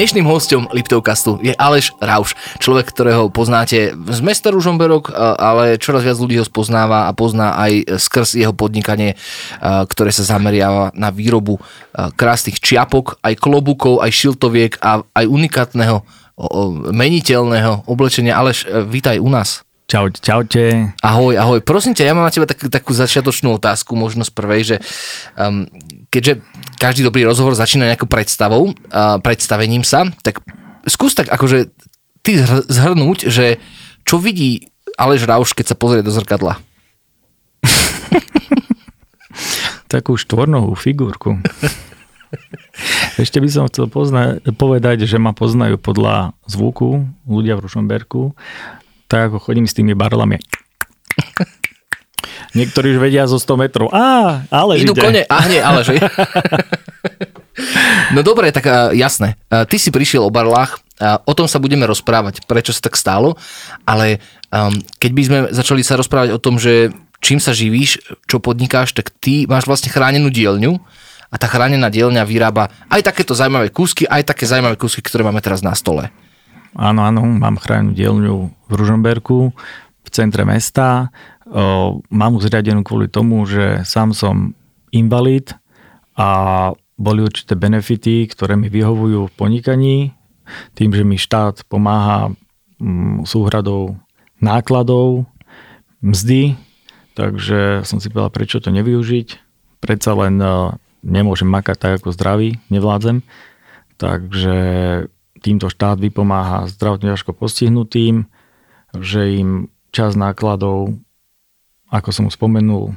Dnešným hostom Liptovkastu je Aleš Rauš, človek, ktorého poznáte z mesta Ružomberok, ale čoraz viac ľudí ho spoznáva a pozná aj skrz jeho podnikanie, ktoré sa zameriava na výrobu krásnych čiapok, aj klobúkov, aj šiltoviek a aj unikátneho meniteľného oblečenia. Aleš, vítaj u nás. Čaute, čaute. Ahoj, ahoj. Prosím ťa, ja mám na teba tak, takú začiatočnú otázku, možno z prvej, že um, keďže každý dobrý rozhovor začína nejakou predstavou, uh, predstavením sa, tak skús tak akože ty zhrnúť, že čo vidí Aleš Rauš, keď sa pozrie do zrkadla? Takú štvornohú figurku. Ešte by som chcel pozna- povedať, že ma poznajú podľa zvuku ľudia v Rušomberku tak ako chodím s tými barlami. Niektorí už vedia zo 100 metrov. Á, ale Idú ide. kone, a hne, ale že. No dobre, tak jasné. Ty si prišiel o barlách, o tom sa budeme rozprávať, prečo sa tak stálo, ale um, keď by sme začali sa rozprávať o tom, že čím sa živíš, čo podnikáš, tak ty máš vlastne chránenú dielňu a tá chránená dielňa vyrába aj takéto zaujímavé kúsky, aj také zaujímavé kúsky, ktoré máme teraz na stole. Áno, áno, mám chránenú dielňu v Ružomberku, v centre mesta. Mám zriadenú kvôli tomu, že sám som invalid a boli určité benefity, ktoré mi vyhovujú v podnikaní, tým, že mi štát pomáha mm, súhradou nákladov, mzdy, takže som si povedal, prečo to nevyužiť. Predsa len nemôžem makať tak ako zdravý, nevládzem. Takže týmto štát vypomáha zdravotne ťažko postihnutým, že im čas nákladov, ako som už spomenul,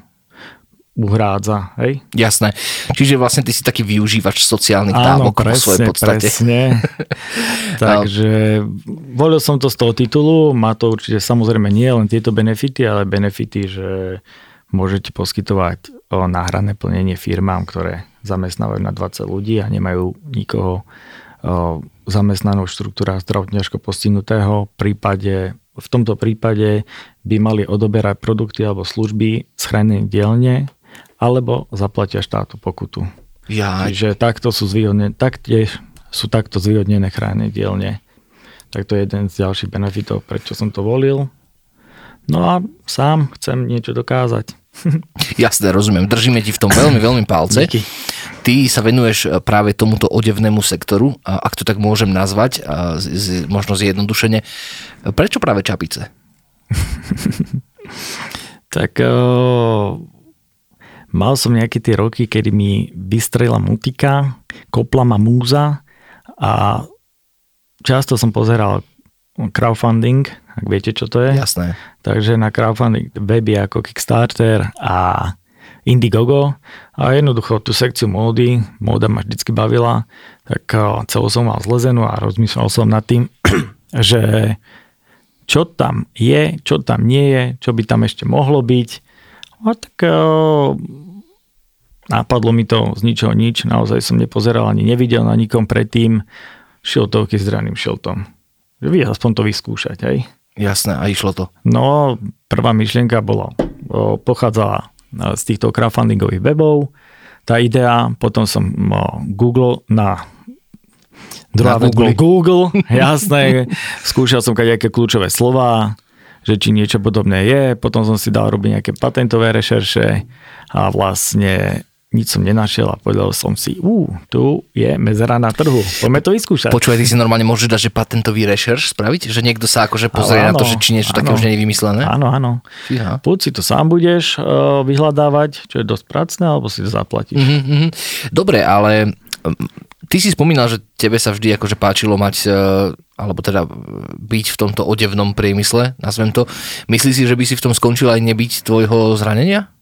uhrádza, hej? Jasné. Čiže vlastne ty si taký využívač sociálnych dávok presne, svojej podstate. presne. Takže volil som to z toho titulu, má to určite samozrejme nie len tieto benefity, ale benefity, že môžete poskytovať o náhradné plnenie firmám, ktoré zamestnávajú na 20 ľudí a nemajú nikoho zamestnanou štruktúra zdravotne ťažko postihnutého. V, prípade, v tomto prípade by mali odoberať produkty alebo služby z chránenej dielne alebo zaplatia štátu pokutu. Ja. Čiže takto sú zvýhodnené, taktiež sú takto zvýhodnené chránené dielne. Tak to je jeden z ďalších benefitov, prečo som to volil. No a sám chcem niečo dokázať. Jasne, rozumiem. Držíme ti v tom veľmi, veľmi palce. Díky. Ty sa venuješ e, práve tomuto odevnému sektoru, ak to tak môžem nazvať, možno zjednodušene. Prečo práve čapice? Tak o, mal som nejaké tie roky, kedy mi vystrela mutika, kopla ma múza a často som pozeral crowdfunding, ak viete, čo to je. Jasné. Takže na crowdfunding weby ako Kickstarter a Indiegogo a jednoducho tú sekciu módy, móda ma vždycky bavila, tak celou som mal zlezenú a rozmýšľal som nad tým, že čo tam je, čo tam nie je, čo by tam ešte mohlo byť. A tak nápadlo mi to z ničoho nič, naozaj som nepozeral ani nevidel na nikom predtým šiltovky s draným šiltom. Vy aspoň to vyskúšať, hej? Jasné, a išlo to. No, prvá myšlienka bola, pochádzala z týchto crowdfundingových webov, tá idea, potom som Google na Druhá na Google. Google, jasné. Skúšal som nejaké kľúčové slova, že či niečo podobné je. Potom som si dal robiť nejaké patentové rešerše a vlastne nič som nenašiel a povedal som si, ú, tu je mezera na trhu, poďme to vyskúšať. Počúvaj, ty si normálne môžeš dať, že patentový rešerš spraviť? Že niekto sa akože pozrie áno, na to, že či niečo áno, také už nie je vymyslené? Áno, áno. Fíha. Buď si to sám budeš uh, vyhľadávať, čo je dosť pracné, alebo si to zaplatíš. Mm-hmm. Dobre, ale ty si spomínal, že tebe sa vždy akože páčilo mať, uh, alebo teda byť v tomto odevnom priemysle, nazvem to. Myslíš si, že by si v tom skončil aj nebyť tvojho zranenia?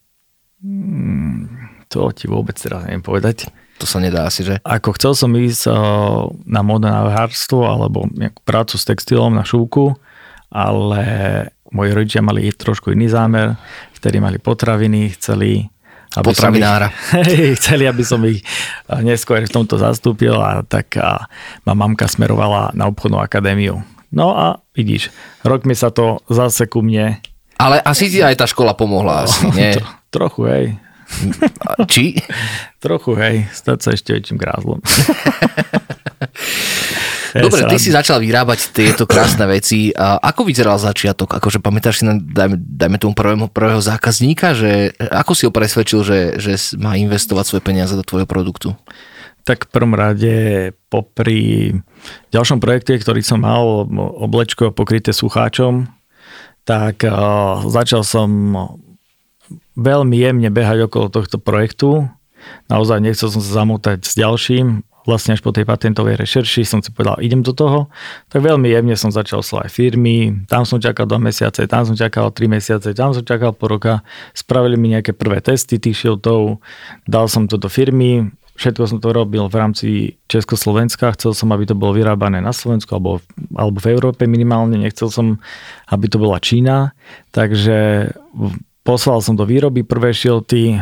Hmm to ti vôbec teraz neviem povedať. To sa nedá asi, že? Ako chcel som ísť eh, na modnávárstvo alebo nejakú prácu s textilom na šúku, ale moji rodičia mali trošku iný zámer, vtedy mali potraviny, chceli aby Potravinára. Som ich, chceli, aby som ich neskôr v tomto zastúpil a tak a ma mamka smerovala na obchodnú akadémiu. No a vidíš, rok mi sa to zase ku mne... Ale asi ti aj tá škola pomohla, asi, nie? Trochu, hej. Či? Trochu, hej, stať sa ešte väčším grázlom. Dobre, ty si začal vyrábať tieto krásne veci. A ako vyzeral začiatok? Akože pamätáš si, na, dajme, dajme tomu prvého, prvého zákazníka, že ako si ho presvedčil, že, že má investovať svoje peniaze do tvojho produktu? Tak v prvom rade popri ďalšom projekte, ktorý som mal, oblečko pokryté sucháčom, tak uh, začal som veľmi jemne behať okolo tohto projektu. Naozaj nechcel som sa zamotať s ďalším. Vlastne až po tej patentovej rešerši som si povedal, idem do toho. Tak veľmi jemne som začal aj firmy. Tam som čakal dva mesiace, tam som čakal tri mesiace, tam som čakal po roka. Spravili mi nejaké prvé testy tých šiltov. Dal som to do firmy Všetko som to robil v rámci Československa. Chcel som, aby to bolo vyrábané na Slovensku alebo, alebo v Európe minimálne. Nechcel som, aby to bola Čína. Takže poslal som do výroby prvé šilty.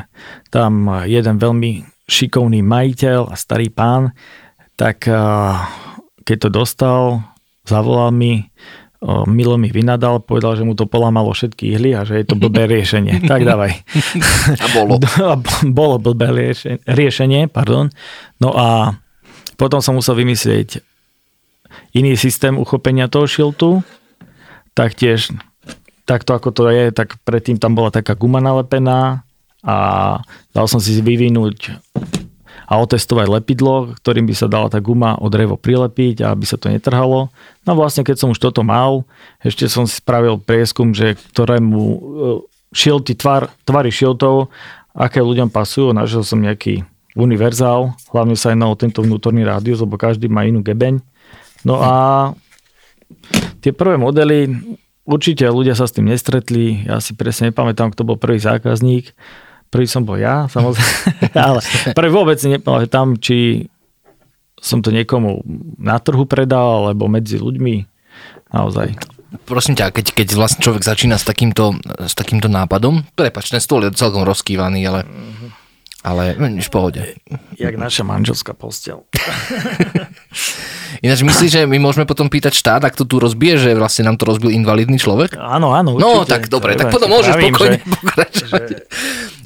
Tam jeden veľmi šikovný majiteľ a starý pán, tak keď to dostal, zavolal mi, Milo mi vynadal, povedal, že mu to polamalo všetky ihly a že je to blbé riešenie. tak dávaj. A bolo. bolo blbé riešenie, pardon. No a potom som musel vymyslieť iný systém uchopenia toho šiltu. Taktiež takto ako to je, tak predtým tam bola taká guma nalepená a dal som si vyvinúť a otestovať lepidlo, ktorým by sa dala tá guma o drevo prilepiť aby sa to netrhalo. No vlastne keď som už toto mal, ešte som si spravil prieskum, že ktorému e, šilty, tvar, tvary šiltov, aké ľuďom pasujú, našiel som nejaký univerzál, hlavne sa jednalo tento vnútorný rádius, lebo každý má inú gebeň. No a tie prvé modely, určite ľudia sa s tým nestretli, ja si presne nepamätám, kto bol prvý zákazník, Prvý som bol ja, samozrejme, ale prvý vôbec nepovedal, že tam, či som to niekomu na trhu predal, alebo medzi ľuďmi, naozaj. Prosím ťa, keď, keď vlastne človek začína s takýmto, s takýmto nápadom, prepač, ten stôl je celkom rozkývaný, ale, ale nič v pohode. Jak naša manželská postel. Ináč myslíš, že my môžeme potom pýtať štát, ak to tu rozbije, že vlastne nám to rozbil invalidný človek? Áno, áno. No, určite. No, tak dobre, tak potom môžeš pokojne že, pokračovať. Že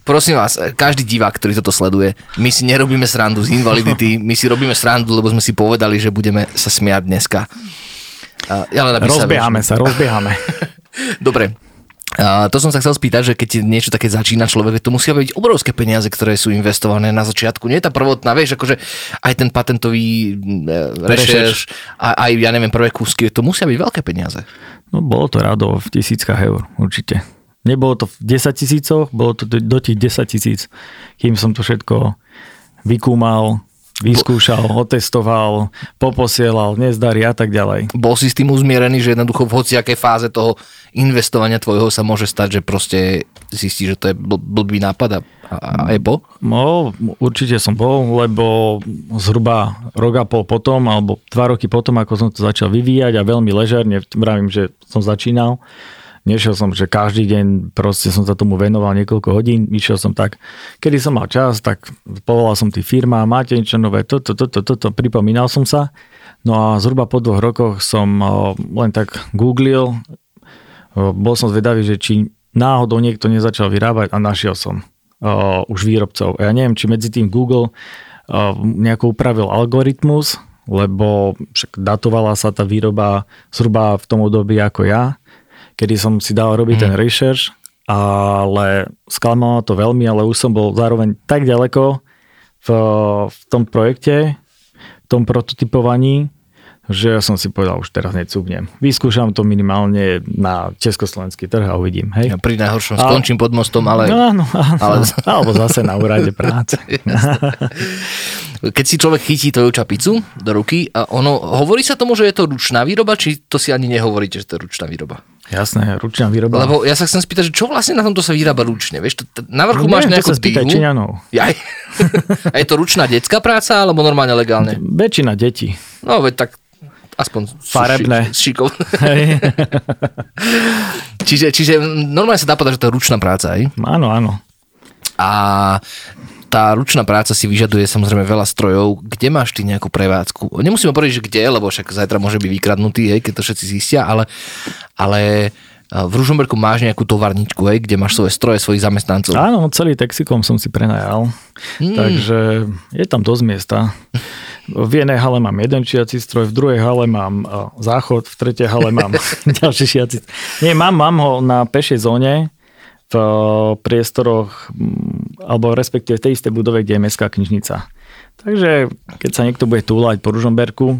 prosím vás, každý divák, ktorý toto sleduje, my si nerobíme srandu z invalidity, my si robíme srandu, lebo sme si povedali, že budeme sa smiať dneska. Ja len rozbiehame sa, sa, rozbiehame. Dobre, a to som sa chcel spýtať, že keď niečo také začína človek, to musia byť obrovské peniaze, ktoré sú investované na začiatku. Nie je tá prvotná, vieš, akože aj ten patentový e, rešerš, aj, aj ja neviem, prvé kúsky, to musia byť veľké peniaze. No bolo to rado v tisíckach eur, určite. Nebolo to v 10 tisícoch, bolo to do tých 10 tisíc, kým som to všetko vykúmal, vyskúšal, otestoval, poposielal, nezdarí a tak ďalej. Bol si s tým uzmierený, že jednoducho v hociakej fáze toho investovania tvojho sa môže stať, že proste zistí, že to je bl- blbý nápad a, a je bol? No, určite som bol, lebo zhruba rok a pol potom, alebo dva roky potom, ako som to začal vyvíjať a veľmi ležerne, vravím, že som začínal, Nešiel som, že každý deň proste som sa tomu venoval niekoľko hodín, išiel som tak, kedy som mal čas, tak povolal som tí firma, máte niečo nové, toto, toto, toto, pripomínal som sa. No a zhruba po dvoch rokoch som len tak googlil, bol som zvedavý, že či náhodou niekto nezačal vyrábať a našiel som už výrobcov. Ja neviem, či medzi tým Google nejako upravil algoritmus, lebo však datovala sa tá výroba zhruba v tom období ako ja kedy som si dal robiť mm. ten research, ale sklamalo to veľmi, ale už som bol zároveň tak ďaleko v, v tom projekte, v tom prototypovaní, že ja som si povedal, už teraz necúbnem. Vyskúšam to minimálne na československý trh a uvidím. Hej? Ja pri najhoršom a... skončím pod mostom, ale... No, no, ale... Alebo zase na úrade práce. Keď si človek chytí Toyo čapicu do ruky, a ono, hovorí sa tomu, že je to ručná výroba, či to si ani nehovoríte, že to je ručná výroba? Jasné, ručná výroba. Lebo ja sa chcem spýtať, že čo vlastne na tomto sa vyrába ručne? Vieš, to, na vrchu no, máš nejakú spýtaj Číňanov. Jaj. A je to ručná detská práca, alebo normálne legálne? Väčšina detí. No, veď tak aspoň Farebné. Šikov. čiže, čiže normálne sa dá povedať, že to je ručná práca, aj? Áno, áno. A tá ručná práca si vyžaduje samozrejme veľa strojov. Kde máš ty nejakú prevádzku? Nemusíme povedať, že kde, lebo však zajtra môže byť vykradnutý, hej, keď to všetci zistia, ale, ale v Ružomberku máš nejakú tovarničku, hej, kde máš svoje stroje, svojich zamestnancov. Áno, celý Texikom som si prenajal. Mm. Takže je tam dosť miesta. V jednej hale mám jeden šiaci stroj, v druhej hale mám záchod, v tretej hale mám ďalší šiaci Nie, mám, mám ho na pešej zóne, v priestoroch, alebo respektíve v tej istej budove, kde je mestská knižnica. Takže keď sa niekto bude túlať po Ružomberku,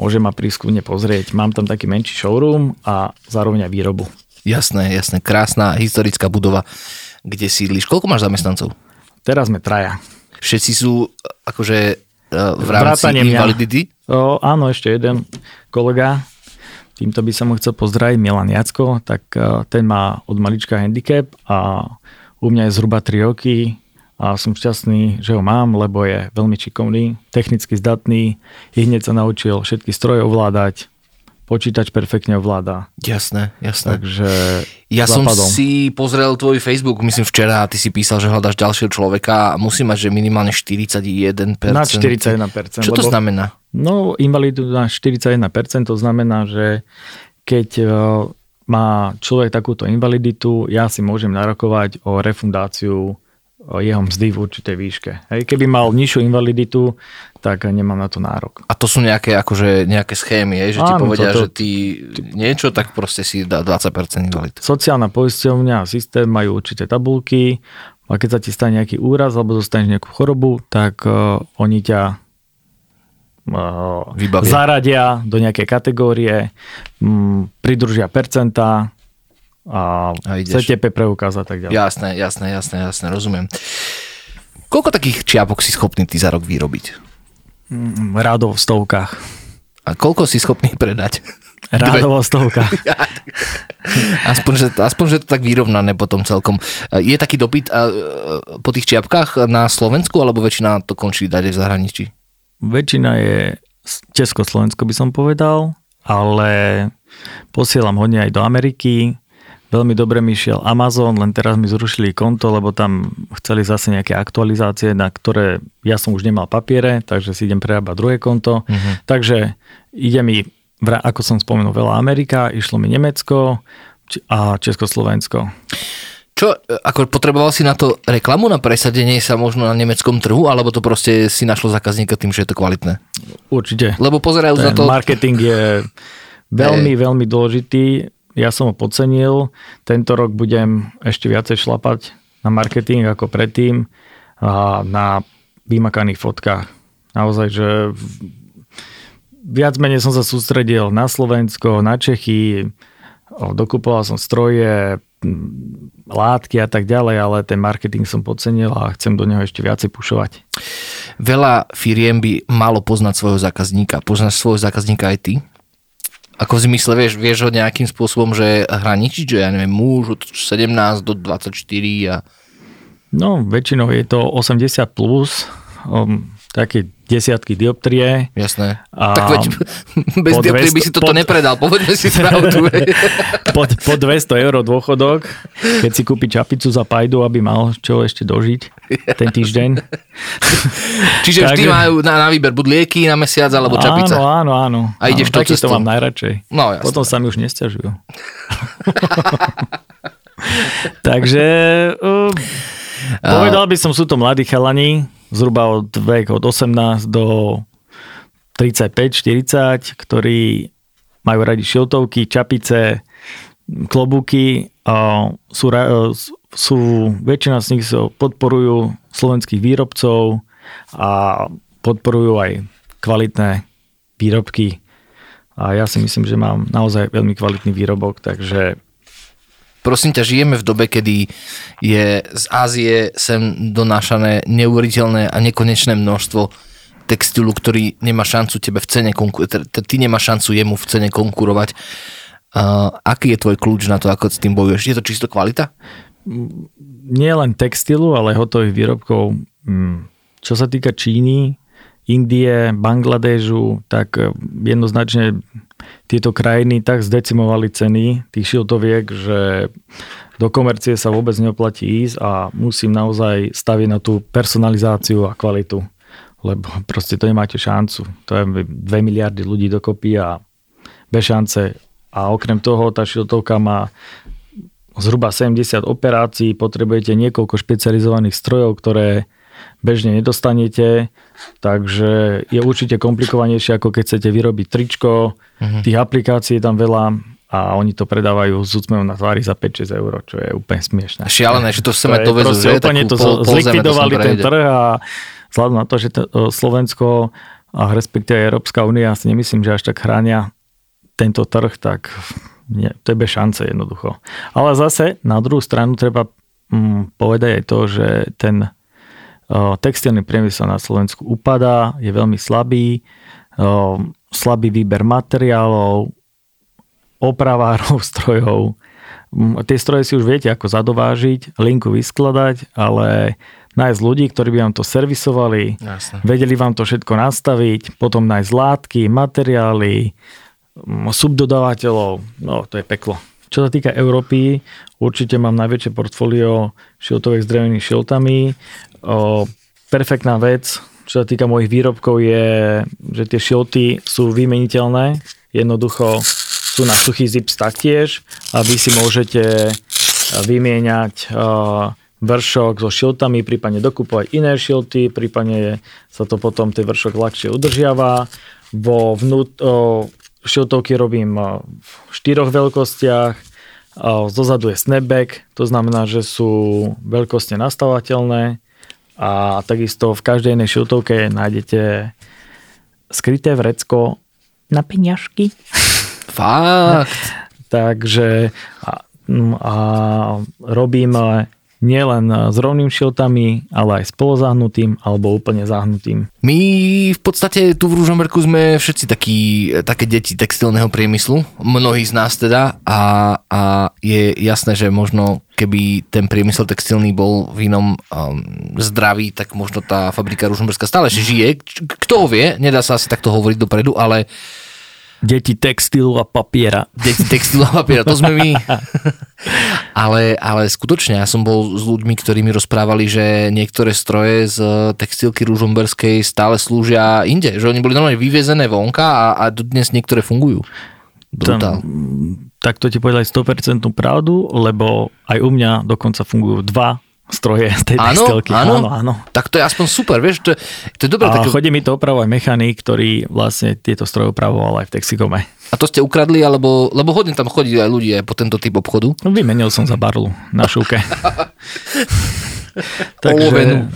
môže ma prískudne pozrieť. Mám tam taký menší showroom a zároveň aj výrobu. Jasné, jasné. Krásna historická budova, kde sídliš. Koľko máš zamestnancov? Teraz sme traja. Všetci sú akože e, v rámci invalidity? O, áno, ešte jeden kolega. Týmto by som ho chcel pozdraviť, Milan Jacko, tak e, ten má od malička handicap a u mňa je zhruba 3 roky a som šťastný, že ho mám, lebo je veľmi šikovný, technicky zdatný, i hneď sa naučil všetky stroje ovládať, počítač perfektne ovláda. Jasné, jasné. Takže ja západom. som si pozrel tvoj Facebook, myslím včera, a ty si písal, že hľadáš ďalšieho človeka a musí mať, že minimálne 41%. Na 41%. Čo to znamená? No, invalidu na 41%, to znamená, že keď e, má človek takúto invaliditu, ja si môžem narokovať o refundáciu jeho mzdy v určitej výške. Hej, keby mal nižšiu invaliditu, tak nemám na to nárok. A to sú nejaké, akože, nejaké schémy, hej, že Áno, ti povedia, toto, že ty niečo, tak proste si dá 20% invalid. Sociálna poisťovňa a systém majú určité tabulky a keď sa ti stane nejaký úraz alebo dostaneš nejakú chorobu, tak uh, oni ťa uh, zaradia do nejakej kategórie, um, pridružia percentá, a, a CTP preukaz a tak ďalej. Jasné, jasné, jasné, jasné, rozumiem. Koľko takých čiapok si schopný ty za rok vyrobiť? Mm, rádovo v stovkách. A koľko si schopný predať? Rádovo v stovkách. aspoň, že, aspoň, že to tak vyrovnané potom celkom. Je taký dopyt po tých čiapkách na Slovensku, alebo väčšina to končí dať v zahraničí? Väčšina je Československo by som povedal, ale posielam hodne aj do Ameriky, Veľmi dobre mi šiel Amazon, len teraz mi zrušili konto, lebo tam chceli zase nejaké aktualizácie, na ktoré ja som už nemal papiere, takže si idem prerábať druhé konto. Uh-huh. Takže ide mi, ako som spomenul, veľa Amerika, išlo mi Nemecko a Československo. Čo, e, ako potreboval si na to reklamu, na presadenie sa možno na nemeckom trhu, alebo to proste si našlo zákazníka tým, že je to kvalitné? Určite. Lebo pozerajú Ten na to... marketing je veľmi, veľmi dôležitý ja som ho podcenil. Tento rok budem ešte viacej šlapať na marketing ako predtým a na vymakaných fotkách. Naozaj, že viac menej som sa sústredil na Slovensko, na Čechy, dokupoval som stroje, látky a tak ďalej, ale ten marketing som podcenil a chcem do neho ešte viacej pušovať. Veľa firiem by malo poznať svojho zákazníka. Poznáš svojho zákazníka aj ty? Ako v zmysle, vieš, vieš ho nejakým spôsobom, že hraničiť, že ja neviem, muž od 17 do 24 a... No, väčšinou je to 80 plus, um, také desiatky dioptrie. Jasné. A tak veď bez dioptrie by si toto pod, nepredal, povedzme si pravdu. pod, pod 200 eur dôchodok, keď si kúpi čapicu za pajdu, aby mal čo ešte dožiť ten týždeň. Čiže vždy majú na, na výber buď lieky na mesiac, alebo čapica. Áno, áno, áno. A ideš áno, to cestou. to mám najradšej. No, jasné. Potom sa mi už nestiažujú. Takže uh, povedal by som, sú to mladí chalani, zhruba od vek od 18 do 35-40, ktorí majú radi šiltovky, čapice, klobúky. Sú, sú, väčšina z nich podporujú slovenských výrobcov a podporujú aj kvalitné výrobky. A ja si myslím, že mám naozaj veľmi kvalitný výrobok, takže Prosím ťa, žijeme v dobe, kedy je z Ázie sem donášané neuveriteľné a nekonečné množstvo textilu, ktorý nemá šancu tebe v cene konkurovať, ty nemá šancu jemu v cene konkurovať. Aký je tvoj kľúč na to, ako s tým bojuješ? Je to čisto kvalita? Nie len textilu, ale hotových výrobkov. Mm, čo sa týka Číny, Indie, Bangladežu, tak jednoznačne tieto krajiny tak zdecimovali ceny tých šiltoviek, že do komercie sa vôbec neoplatí ísť a musím naozaj staviť na tú personalizáciu a kvalitu, lebo proste to nemáte šancu. To je 2 miliardy ľudí dokopy a bez šance a okrem toho tá šiltovka má zhruba 70 operácií, potrebujete niekoľko špecializovaných strojov, ktoré bežne nedostanete, takže je určite komplikovanejšie, ako keď chcete vyrobiť tričko, uh-huh. tých aplikácií je tam veľa a oni to predávajú s úsmevom na tvári za 5-6 eur, čo je úplne smiešné. Šialené, že to chceme to dovezú, že? Úplne to pol, zlikvidovali ten trh a vzhľadom na to, že to, Slovensko a respektíve Európska únia si nemyslím, že až tak chránia tento trh, tak nie, to je bez šance jednoducho. Ale zase na druhú stranu treba mm, povedať aj to, že ten textilný priemysel na Slovensku upadá, je veľmi slabý, slabý výber materiálov, opravárov strojov. Tie stroje si už viete ako zadovážiť, linku vyskladať, ale nájsť ľudí, ktorí by vám to servisovali, Jasne. vedeli vám to všetko nastaviť, potom nájsť látky, materiály, subdodávateľov, no to je peklo. Čo sa týka Európy, určite mám najväčšie portfólio šiltovek s drevenými šiltami. O, perfektná vec, čo sa týka mojich výrobkov je, že tie šilty sú vymeniteľné. Jednoducho sú na suchý zips taktiež a vy si môžete vymieňať vršok so šiltami, prípadne dokupovať iné šilty, prípadne sa to potom ten vršok ľahšie udržiava. Vo vnút, šiltovky robím v štyroch veľkostiach, zozadu je snapback, to znamená, že sú veľkosti nastavateľné a takisto v každej jednej šiltovke nájdete skryté vrecko na peňažky. Fakt? Takže a, a robím nielen s rovným šiltami, ale aj s polozahnutým alebo úplne zahnutým. My v podstate tu v Ružomberku sme všetci takí, také deti textilného priemyslu, mnohí z nás teda a, a je jasné, že možno keby ten priemysel textilný bol v inom um, zdraví, tak možno tá fabrika Ružomberská stále žije. Kto ho vie, nedá sa asi takto hovoriť dopredu, ale Deti textilu a papiera. Deti textilu a papiera, to sme my. ale, ale skutočne, ja som bol s ľuďmi, ktorí mi rozprávali, že niektoré stroje z textilky Ružomberskej stále slúžia inde. Že oni boli normálne vyviezené vonka a, a dnes niektoré fungujú. Brutál. tak to ti povedali 100% pravdu, lebo aj u mňa dokonca fungujú dva stroje z tej áno, textilky. Áno, áno, áno. Tak to je aspoň super, vieš, to, je, to je dobré. A také... chodí mi to opravovať mechanik, ktorý vlastne tieto stroje opravoval aj v Texikome. A to ste ukradli, alebo, lebo hodne tam chodí aj ľudia po tento typ obchodu? No, vymenil som za barlu na šúke. Takže...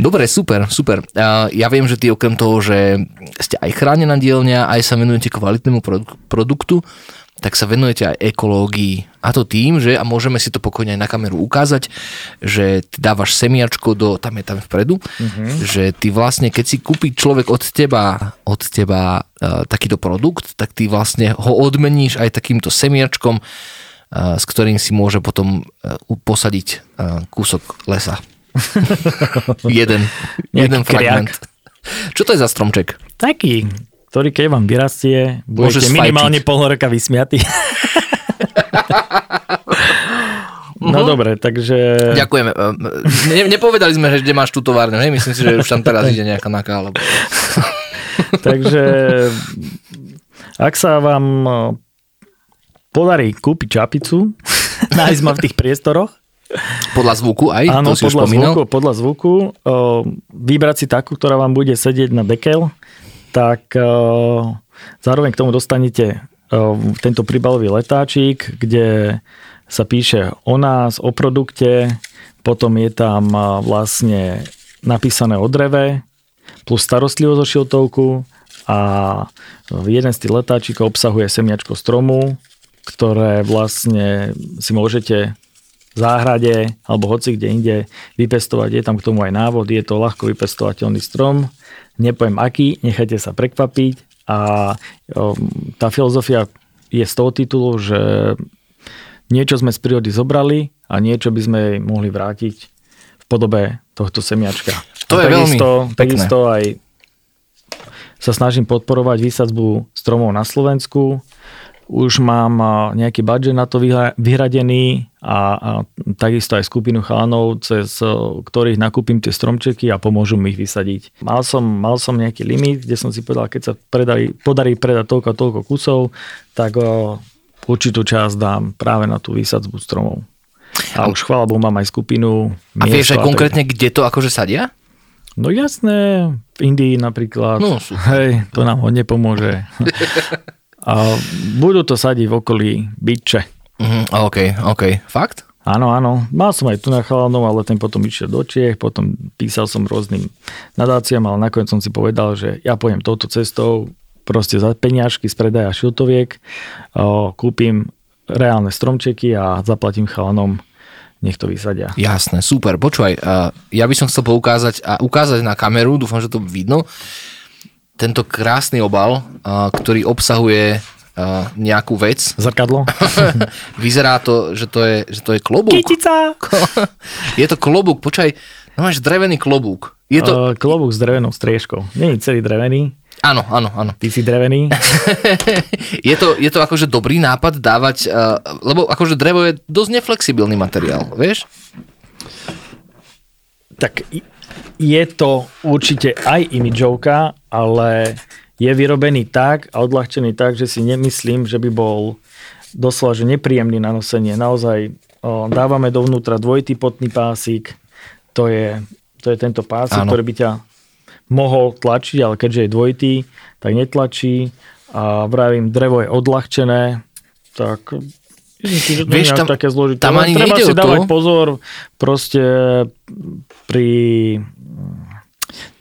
Dobre, super, super. Ja viem, že ty okrem toho, že ste aj chránená dielňa, aj sa venujete kvalitnému produktu, tak sa venujete aj ekológii. A to tým, že, a môžeme si to pokojne aj na kameru ukázať, že ty dávaš semiačko do, tam je tam vpredu, uh-huh. že ty vlastne, keď si kúpi človek od teba, od teba uh, takýto produkt, tak ty vlastne ho odmeníš aj takýmto semiačkom, uh, s ktorým si môže potom uh, posadiť uh, kúsok lesa. jeden, jeden fragment. Čo to je za stromček? Taký ktorý keď vám vyrastie, budete minimálne pol roka vysmiatí. no uh-huh. dobre, takže... Ďakujeme. Ne, nepovedali sme, že kde máš tú továrnu, hej? Myslím si, že už tam teraz ide nejaká naka. Alebo... takže ak sa vám podarí kúpiť čapicu, nájsť ma v tých priestoroch, podľa zvuku aj? Áno, to si podľa, zvuku, podľa zvuku. O, vybrať si takú, ktorá vám bude sedieť na dekel tak eh, zároveň k tomu dostanete eh, tento príbalový letáčik, kde sa píše o nás, o produkte, potom je tam eh, vlastne napísané o dreve, plus starostlivosť o šiltovku a jeden z tých letáčikov obsahuje semiačko stromu, ktoré vlastne si môžete záhrade alebo hoci kde inde vypestovať. Je tam k tomu aj návod, je to ľahko vypestovateľný strom nepoviem aký, nechajte sa prekvapiť a um, tá filozofia je z toho titulu, že niečo sme z prírody zobrali a niečo by sme jej mohli vrátiť v podobe tohto semiačka. To a je takisto, veľmi takisto aj sa snažím podporovať výsadzbu stromov na Slovensku. Už mám nejaký budget na to vyhradený a, a takisto aj skupinu chalanov, cez ktorých nakúpim tie stromčeky a pomôžu mi ich vysadiť. Mal som, mal som nejaký limit, kde som si povedal, keď sa predali, podarí predať toľko a toľko kusov, tak o, určitú časť dám práve na tú výsadzbu stromov. A už chvála Bohu mám aj skupinu. A vieš aj konkrétne, kde to akože sadia? No jasné, v Indii napríklad. No, Hej, to nám hodne pomôže. A budú to sadiť v okolí byče. Mm, OK, OK. Fakt? Áno, áno. Mal som aj tu na chalanov, ale ten potom išiel do Čiech, potom písal som rôznym nadáciám, ale nakoniec som si povedal, že ja pôjdem touto cestou, proste za peniažky z predaja šiltoviek, kúpim reálne stromčeky a zaplatím chalanom nech to vysadia. Jasné, super. Počúvaj, ja by som chcel poukázať a ukázať na kameru, dúfam, že to vidno, tento krásny obal, ktorý obsahuje nejakú vec. Zrkadlo? Vyzerá to, že to je, že to je klobúk. Kytica! je to klobúk, počkaj, no máš drevený klobúk. Je to... Uh, klobúk s drevenou striežkou. Je celý drevený. Áno, áno, áno. Ty si drevený? je, to, je to akože dobrý nápad dávať, uh, lebo akože drevo je dosť neflexibilný materiál, vieš? Tak je to určite aj imidžovka, ale je vyrobený tak a odľahčený tak, že si nemyslím, že by bol doslova že nepríjemný na nosenie. Naozaj o, dávame dovnútra dvojitý potný pásik, to je, to je tento pásik, Áno. ktorý by ťa mohol tlačiť, ale keďže je dvojitý, tak netlačí a vravím, drevo je odľahčené, tak Myslím že to Vieš, tam, také zložité. Tam ani Treba si dávať to? pozor proste pri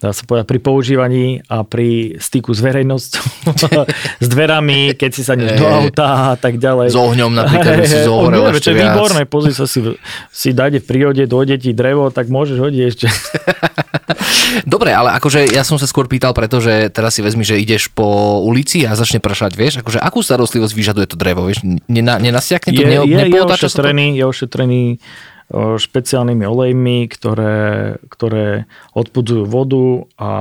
dá sa povedať, pri používaní a pri styku s verejnosťou, s dverami, keď si sa do auta a tak ďalej. S ohňom napríklad, že si zohorel ešte viac. Výborné, pozri sa si, si dáte v prírode, dojde ti drevo, tak môžeš hodiť ešte. Dobre, ale akože ja som sa skôr pýtal, pretože teraz si vezmi, že ideš po ulici a začne pršať, vieš, akože akú starostlivosť vyžaduje to drevo, vieš, Nena, nenasiakne to, je, ne, je, je ošetrený, to? je ošetrený špeciálnymi olejmi, ktoré, ktoré odpudzujú vodu a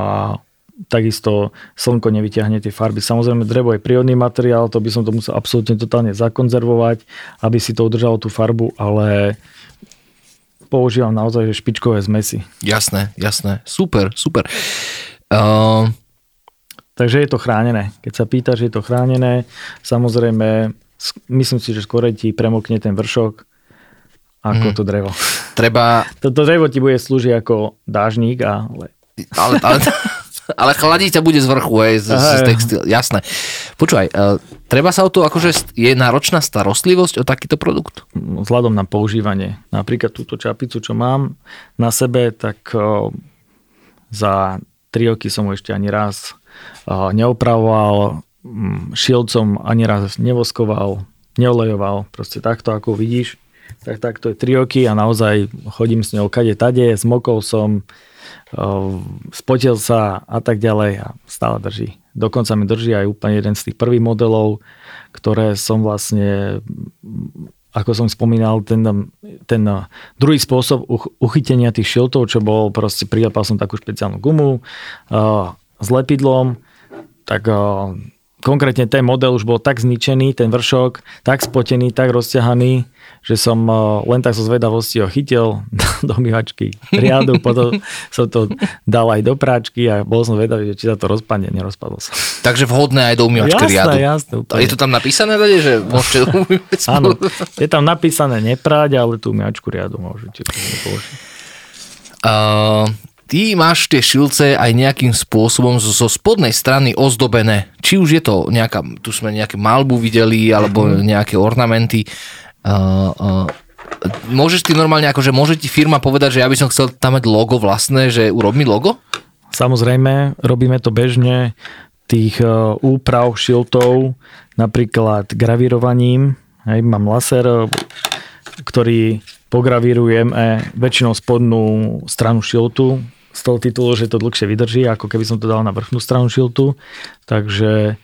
takisto slnko nevyťahne tie farby. Samozrejme, drevo je prírodný materiál, to by som to musel absolútne totálne zakonzervovať, aby si to udržalo tú farbu, ale používam naozaj špičkové zmesy. Jasné, jasné. Super, super. Uh... Takže je to chránené. Keď sa pýtaš, že je to chránené, samozrejme, myslím si, že skôr ti premokne ten vršok, ako mm. to drevo. Treba... Toto drevo ti bude slúžiť ako dážnik, ale... Ale, ale, ale chladí ťa bude z vrchu, hej, z, z textil, jasné. Počúvaj, uh, treba sa o to, akože je náročná starostlivosť o takýto produkt? Vzhľadom na používanie. Napríklad túto čapicu, čo mám na sebe, tak uh, za tri roky som ho ešte ani raz uh, neopravoval, um, šilcom ani raz nevoskoval, neolejoval, proste takto, ako vidíš tak, tak to je 3 roky a naozaj chodím s ňou kade tade, zmokol som, spotil sa a tak ďalej a stále drží. Dokonca mi drží aj úplne jeden z tých prvých modelov, ktoré som vlastne ako som spomínal, ten, ten druhý spôsob uchytenia tých šiltov, čo bol proste, prilepal som takú špeciálnu gumu s lepidlom, tak konkrétne ten model už bol tak zničený, ten vršok, tak spotený, tak rozťahaný, že som eh, len tak zo zvedavosti ho chytil do myvačky riadu, potom som to dal aj do práčky a bol som vedavý, že či sa to rozpadne, nerozpadlo sa. Takže vhodné aj do umývačky jasné, riadu. Jasné, úplne. Je to tam napísané, že môžete Áno, je tam napísané nepráť, ale tú umývačku riadu môžete použiť. Uh, ty máš tie šilce aj nejakým spôsobom zo, zo spodnej strany ozdobené. Či už je to nejaká, tu sme nejaké malbu videli, alebo mhm. nejaké ornamenty. Uh, uh, môžeš ty normálne, akože môže ti firma povedať, že ja by som chcel tam mať logo vlastné, že urob mi logo? Samozrejme, robíme to bežne tých uh, úprav šiltov, napríklad gravírovaním. Hej, mám laser, ktorý pogravírujem väčšinou spodnú stranu šiltu, z toho titulu, že to dlhšie vydrží, ako keby som to dal na vrchnú stranu šiltu. Takže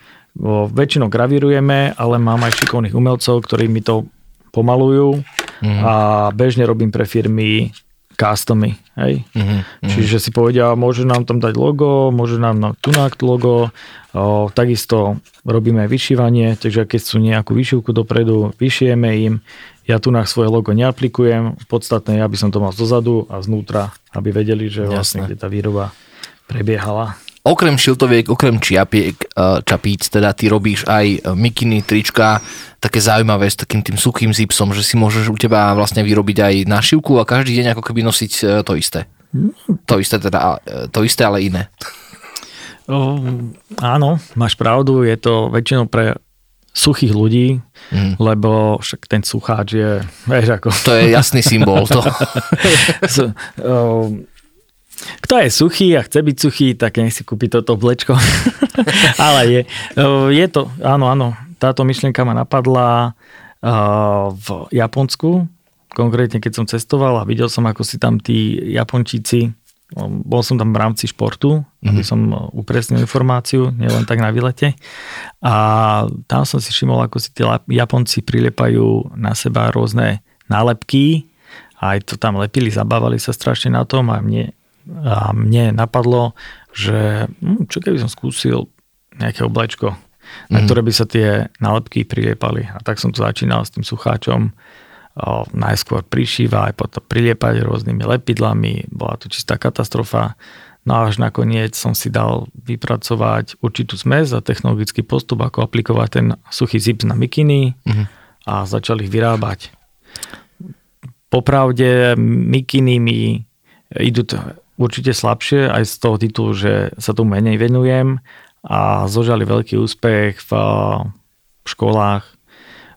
väčšinou gravírujeme, ale mám aj šikovných umelcov, ktorí mi to pomalujú mm. a bežne robím pre firmy customy. Hej? Mm-hmm. Čiže si povedia, môže nám tam dať logo, môže nám na tunák logo, o, takisto robíme vyšívanie, takže keď sú nejakú vyšívku dopredu, vyšijeme im, ja tu na svoje logo neaplikujem, podstatné je, aby som to mal zozadu a znútra, aby vedeli, že vlastne kde tá výroba prebiehala. Okrem šiltoviek, okrem čiapiek, e, čapíc, teda ty robíš aj e, mikiny, trička, také zaujímavé s takým tým suchým zipsom, že si môžeš u teba vlastne vyrobiť aj našivku a každý deň ako keby nosiť e, to isté. To isté teda, to isté, ale iné. O, áno, máš pravdu, je to väčšinou pre suchých ľudí, mm. lebo však ten sucháč je, vieš ako... To je jasný symbol. To. Kto je suchý a chce byť suchý, tak nech si kúpi toto vlečko. Ale je, je to, áno, áno, táto myšlienka ma napadla v Japonsku, konkrétne keď som cestoval a videl som, ako si tam tí Japončíci, bol som tam v rámci športu, mm-hmm. aby som upresnil informáciu, nielen tak na výlete. A tam som si všimol, ako si tí Japonci priliepajú na seba rôzne nálepky, aj to tam lepili, zabávali sa strašne na tom a mne a mne napadlo, že hm, čo keby som skúsil nejaké oblečko, na mhm. ktoré by sa tie nálepky priliepali. A tak som to začínal s tým sucháčom. O, najskôr prišívať, potom priliepať rôznymi lepidlami. Bola to čistá katastrofa. No a až nakoniec som si dal vypracovať určitú zmes a technologický postup, ako aplikovať ten suchý zip na mikiny mm. a začali ich vyrábať. Popravde mikiny mi idú určite slabšie aj z toho titulu, že sa tomu menej venujem a zožali veľký úspech v školách,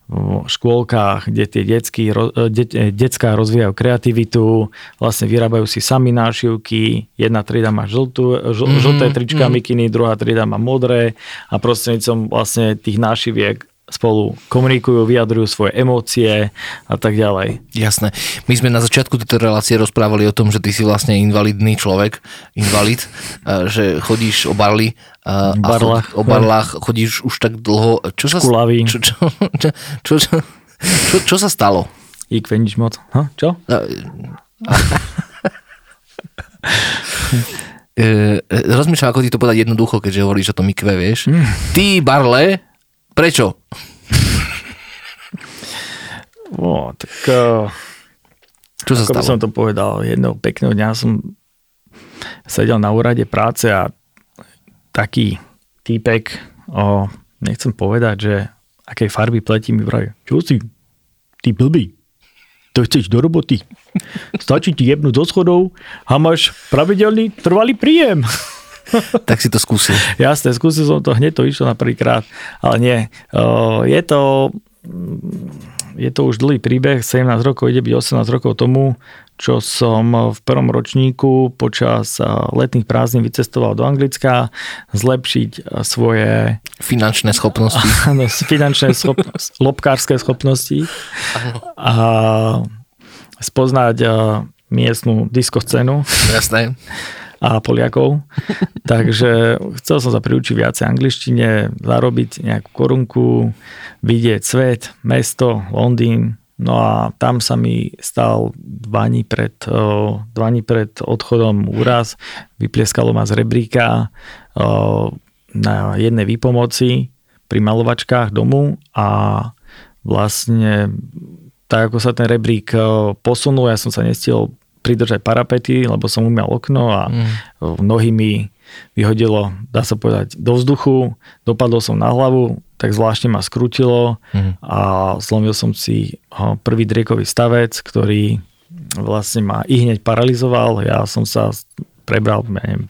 v škôlkach, kde tie detsky, de, detská rozvíjajú kreativitu, vlastne vyrábajú si sami nášivky, jedna trieda má žltú, žl, mm-hmm, žlté trička mm-hmm. mikiny, druhá trieda má modré a prostrednícom vlastne tých nášiviek spolu komunikujú, vyjadrujú svoje emócie a tak ďalej. Jasné. My sme na začiatku tejto relácie rozprávali o tom, že ty si vlastne invalidný človek, invalid, že chodíš o barli a barlách. o barlách chodíš už tak dlho. Čo sa, čo, čo, čo, čo, čo, čo sa stalo? Ik nič moc. Ha? Čo? E, rozmýšľam, ako ti to povedať jednoducho, keďže hovoríš o tom ikve, vieš. Mm. Ty, Barle, Prečo? O, tak... Uh, Čo sa stalo? som to povedal, jedného pekného dňa som sedel na úrade práce a taký týpek, o, nechcem povedať, že akej farby pletí mi vraj. Čo si? Ty blbý. To chceš do roboty. Stačí ti jebnúť do schodov a máš pravidelný trvalý príjem. tak si to skúsil. Jasné, skúsil som to, hneď to išlo na prvýkrát, ale nie. Je to, je to už dlhý príbeh, 17 rokov, ide byť 18 rokov tomu, čo som v prvom ročníku počas letných prázdnin vycestoval do Anglicka, zlepšiť svoje... Finančné schopnosti. Áno, finančné schopnosti, lobkárske schopnosti. A spoznať miestnú diskoscénu. Jasné a Poliakov. Takže chcel som sa priučiť viacej angličtine, zarobiť nejakú korunku, vidieť svet, mesto, Londýn. No a tam sa mi stal dva dní pred, dva dní pred odchodom úraz. Vyplieskalo ma z rebríka na jednej výpomoci pri malovačkách domu a vlastne tak ako sa ten rebrík posunul, ja som sa nestiel pridržať parapety, lebo som umial okno a mm. nohy mi vyhodilo, dá sa povedať, do vzduchu, dopadol som na hlavu, tak zvláštne ma skrutilo mm. a zlomil som si prvý driekový stavec, ktorý vlastne ma i hneď paralizoval. Ja som sa prebral, neviem,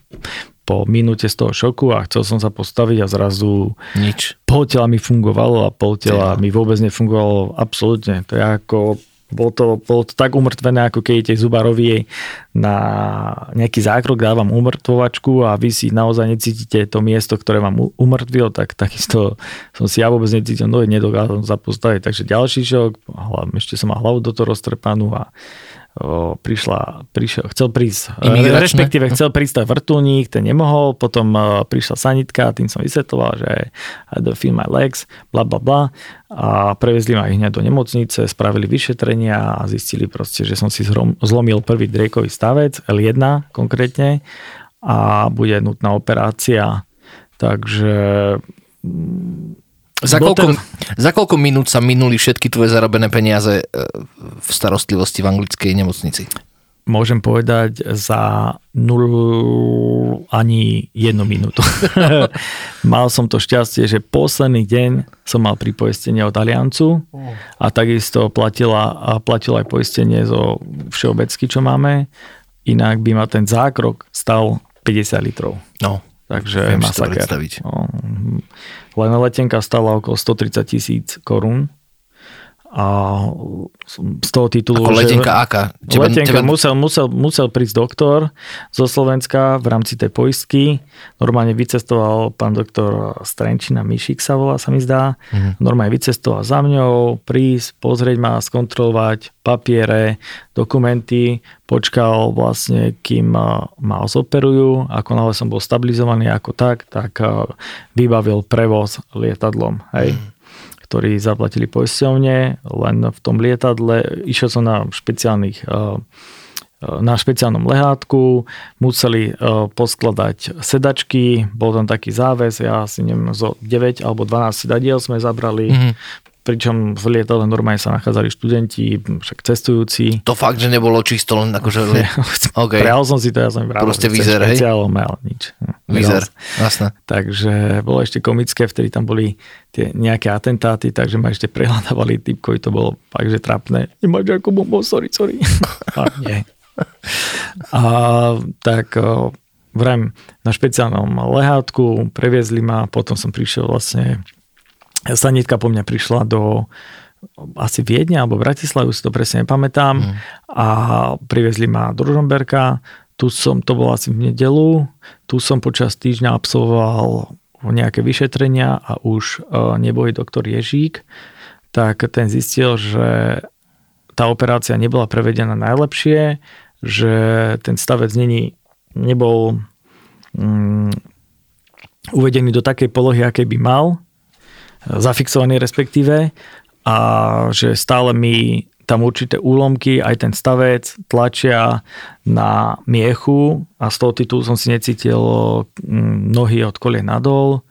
po minúte z toho šoku a chcel som sa postaviť a zrazu nič. Pol tela mi fungovalo a pol tela ja. mi vôbec nefungovalo absolútne. To je ako bolo to, bolo to tak umrtvené, ako keď idete zubarovi na nejaký zákrok, dávam umrtvovačku a vy si naozaj necítite to miesto, ktoré vám umrtvilo, tak takisto som si ja vôbec necítil nohy, nedokázal sa postaviť. Takže ďalší šok, ešte som mal hlavu do toho roztrpanú a prišla, prišiel, chcel prísť, e, respektíve chcel prísť aj vrtulník, ten nemohol, potom o, prišla sanitka, tým som vysvetloval, že I do feel my legs, bla bla bla. A prevezli ma ich hneď do nemocnice, spravili vyšetrenia a zistili proste, že som si zlomil prvý drejkový stavec, L1 konkrétne a bude nutná operácia, takže Za koľko, ten- za koľko minút sa minuli všetky tvoje zarobené peniaze e, v starostlivosti v anglickej nemocnici? môžem povedať za 0 ani jednu minútu. mal som to šťastie, že posledný deň som mal pripoistenie od Aliancu a takisto platila, a platilo aj poistenie zo všeobecky, čo máme. Inak by ma ten zákrok stal 50 litrov. No, Takže Viem si to masaker. predstaviť. No, mhm. Len letenka stala okolo 130 tisíc korún. A z toho titulu... ako že- letenka aká? Teba, letenka teba... Musel, musel, musel prísť doktor zo Slovenska v rámci tej poistky. Normálne vycestoval pán doktor Strenčina Mišik sa volá, sa mi zdá. Mhm. Normálne vycestoval za mňou, prísť, pozrieť ma, skontrolovať papiere, dokumenty, počkal vlastne, kým ma zoperujú. Ako náhle som bol stabilizovaný ako tak, tak vybavil prevoz lietadlom. Hej. Mhm. Ktorí zaplatili poisťovne, len v tom lietadle. Išiel som na špeciálnych eh, na špeciálnom lehátku, museli eh, poskladať sedačky, bol tam taký záväz, ja si neviem, zo 9 alebo 12 sedadiel sme zabrali, Mhm. Pričom v lietadle normálne sa nachádzali študenti, však cestujúci. To fakt, že nebolo čisto len akože... OK. Prijal som si to, ja som im vravil, Proste výzer, hej? ale nič. Vyzer, Prijal jasné. Takže bolo ešte komické, vtedy tam boli tie nejaké atentáty, takže ma ešte prehľadávali typkovi, to bolo fakt, že trapné. Nemáš ako bombo, sorry, sorry. A nie. A tak vrajím na špeciálnom lehátku, previezli ma, potom som prišiel vlastne, sanitka po mňa prišla do asi Viedne alebo Bratislavy, si to presne nepamätám Mhm. a priviezli ma do Ružomberka, tu som, to bolo asi v nedelu, tu som počas týždňa absolvoval nejaké vyšetrenia a už e, nebojý doktor Ježík, tak ten zistil, že tá operácia nebola prevedená najlepšie, že ten stavec není, nebol mm, uvedený do takej polohy, akej by mal, zafixovaný respektíve, a že stále mi tam určité úlomky, aj ten stavec tlačia na miechu a z toho titulu som si necítil mm, nohy od kolie nadol.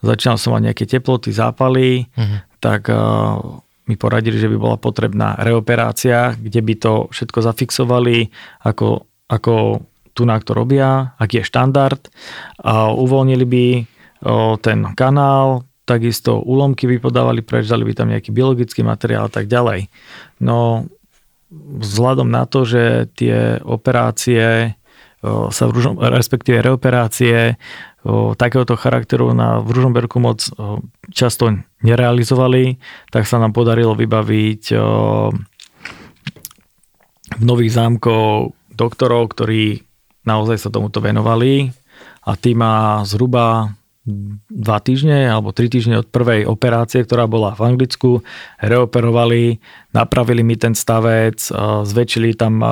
Začínal som mať nejaké teploty, zápaly, Mhm. tak uh, mi poradili, že by bola potrebná reoperácia, kde by to všetko zafixovali, ako, ako tu na to robia, aký je štandard. A uvoľnili by o, ten kanál, takisto úlomky by podávali preč, dali by tam nejaký biologický materiál a tak ďalej. No vzhľadom na to, že tie operácie sa v Ružom, respektíve reoperácie takéhoto charakteru na v Ružomberku moc často nerealizovali, tak sa nám podarilo vybaviť o, v nových zámkov doktorov, ktorí naozaj sa tomuto venovali a tí ma zhruba dva týždne alebo tri týždne od prvej operácie, ktorá bola v Anglicku, reoperovali, napravili mi ten stavec, zväčšili tam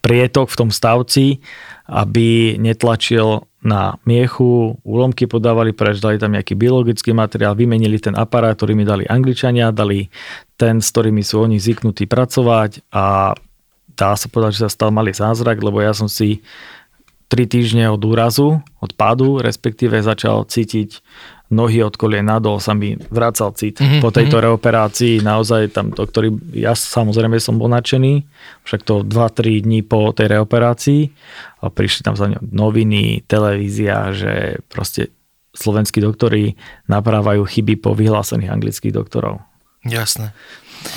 prietok v tom stavci, aby netlačil na miechu, úlomky podávali preč, dali tam nejaký biologický materiál, vymenili ten aparát, ktorý mi dali Angličania, dali ten, s ktorými sú oni zvyknutí pracovať a dá sa povedať, že sa stal malý zázrak, lebo ja som si 3 týždne od úrazu, od pádu, respektíve začal cítiť nohy od kolien nadol, sa mi vracal cit. Mhm, Po tejto reoperácii naozaj tam doktori, ja samozrejme som bol nadšený, však to 2-3 dní po tej reoperácii a prišli tam za ňou noviny, televízia, že proste slovenskí doktori naprávajú chyby po vyhlásených anglických doktorov. Jasné.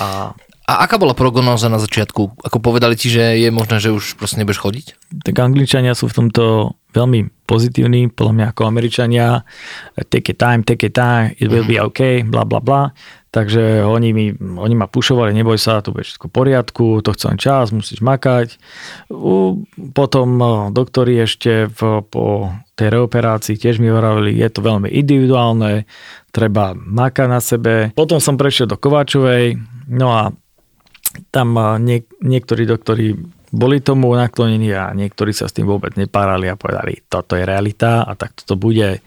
A A aká bola prognóza na začiatku? Ako povedali ti, že je možné, že už proste nebudeš chodiť? tak Angličania sú v tomto veľmi pozitívni, podľa mňa ako Američania. Take it time, take it time, it will be okay, bla bla bla. Takže oni, mi, oni ma pušovali, neboj sa, to bude všetko v poriadku, to chce len čas, musíš makať. U, potom doktori ešte v, po tej reoperácii tiež mi hovorili, je to veľmi individuálne, treba makať na sebe. Potom som prešiel do Kováčovej, no a tam niek- niektorí doktori boli tomu naklonení a niektorí sa s tým vôbec nepárali a povedali, toto je realita a tak to bude.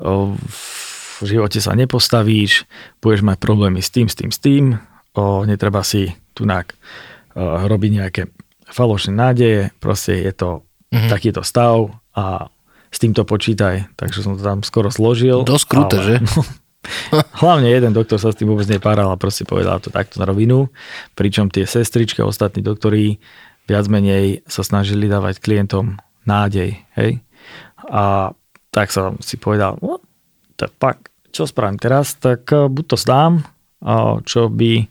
V živote sa nepostavíš, budeš mať problémy s tým, s tým, s tým, netreba si tunak robiť nejaké falošné nádeje, proste je to mm-hmm. takýto stav a s týmto počítaj. Takže som to tam skoro zložil. Dosť krúte, ale, že? Hlavne jeden doktor sa s tým vôbec nepáral a proste povedal to takto na rovinu. Pričom tie sestričky a ostatní doktori viac menej sa snažili dávať klientom nádej. Hej? A tak som si povedal, no, tak pak, čo spravím teraz, tak eh, buď to zdám, čo by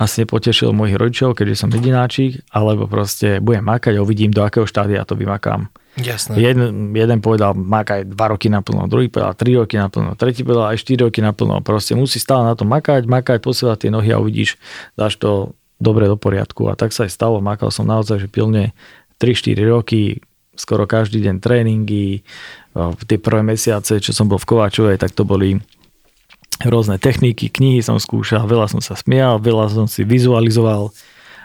asi nepotešil mojich rodičov, keďže som jedináčik, alebo proste budem makať a uvidím, do akého štádia to vymakám. Jasné. Jeden, jeden povedal, makaj 2 roky naplno, druhý povedal 3 roky naplno, tretí povedal aj 4 roky naplno. Proste musí stále na to makať, makať, posielať tie nohy a uvidíš, dáš to dobre do poriadku. A tak sa aj stalo, makal som naozaj, že pilne 3-4 roky, skoro každý deň tréningy, tie prvé mesiace, čo som bol v Kováčovej, tak to boli rôzne techniky, knihy som skúšal, veľa som sa smial, veľa som si vizualizoval,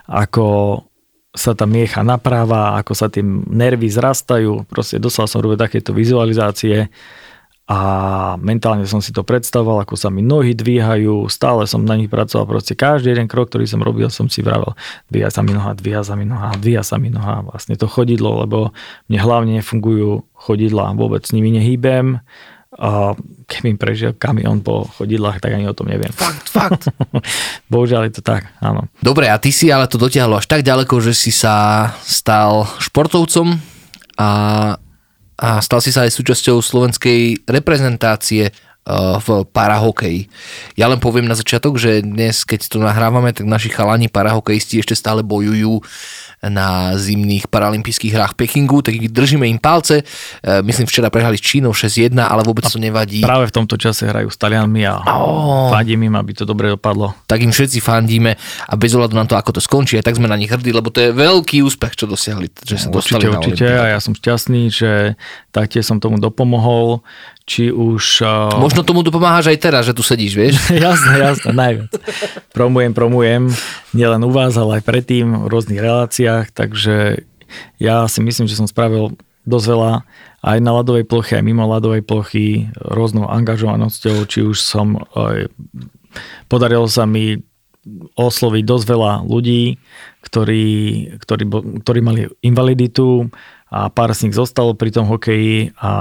ako sa tá miecha napráva, ako sa tie nervy zrastajú. Proste dostal som robiť takéto vizualizácie a mentálne som si to predstavoval, ako sa mi nohy dvíhajú, stále som na nich pracoval, proste každý jeden krok, ktorý som robil, som si vravel, dvíha sa mi noha, dvíha sa mi noha, dvíha sa mi noha, vlastne to chodidlo, lebo mne hlavne nefungujú chodidla, vôbec s nimi nehýbem, a keď mi prešiel kamión po chodidlách, tak ani o tom neviem. Fakt, fakt. Bohužiaľ je to tak, áno. Dobre, a ty si ale to dotiahlo až tak ďaleko, že si sa stal športovcom a, a stal si sa aj súčasťou slovenskej reprezentácie v parahokeji. Ja len poviem na začiatok, že dnes, keď to nahrávame, tak naši chalani parahokejisti ešte stále bojujú na zimných paralympijských hrách Pekingu, tak držíme im palce. E, myslím, včera prehrali s Čínou 6-1, ale vôbec to nevadí. Práve v tomto čase hrajú s Talianmi a oh. fandím im, aby to dobre dopadlo. Tak im všetci fandíme a bez ohľadu na to, ako to skončí, aj tak sme na nich hrdí, lebo to je veľký úspech, čo dosiahli, že sa dostali určite, na určite, a ja som šťastný, že taktiež som tomu dopomohol či už... Uh... Možno tomu dopomáhaš aj teraz, že tu sedíš, vieš? jasné, jasné, najviac. Promujem, promujem, nielen u vás, ale aj predtým v rôznych reláciách, takže ja si myslím, že som spravil dosť veľa aj na ľadovej ploche, aj mimo ľadovej plochy, rôznou angažovanosťou, či už som... Aj, podarilo sa mi osloviť dosť veľa ľudí, ktorí, ktorí, ktorí mali invaliditu a pár z nich zostalo pri tom hokeji a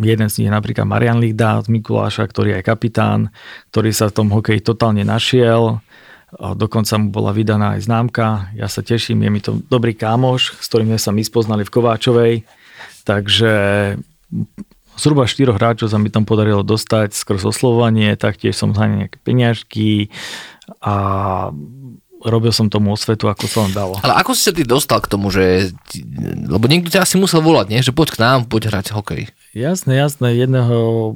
Jeden z nich je napríklad Marian Ligda z Mikuláša, ktorý je kapitán, ktorý sa v tom hokeji totálne našiel. Dokonca mu bola vydaná aj známka. Ja sa teším, je mi to dobrý kámoš, s ktorým sme sa my spoznali v Kováčovej. Takže zhruba štyroch hráčov sa mi tam podarilo dostať skrz oslovanie, taktiež som za nejaké peňažky a robil som tomu osvetu, ako sa len dalo. Ale ako si sa ty dostal k tomu, že... Lebo niekto ťa asi musel volať, nie? Že poď k nám, poď hrať hokej. Jasné, jasné. Jedného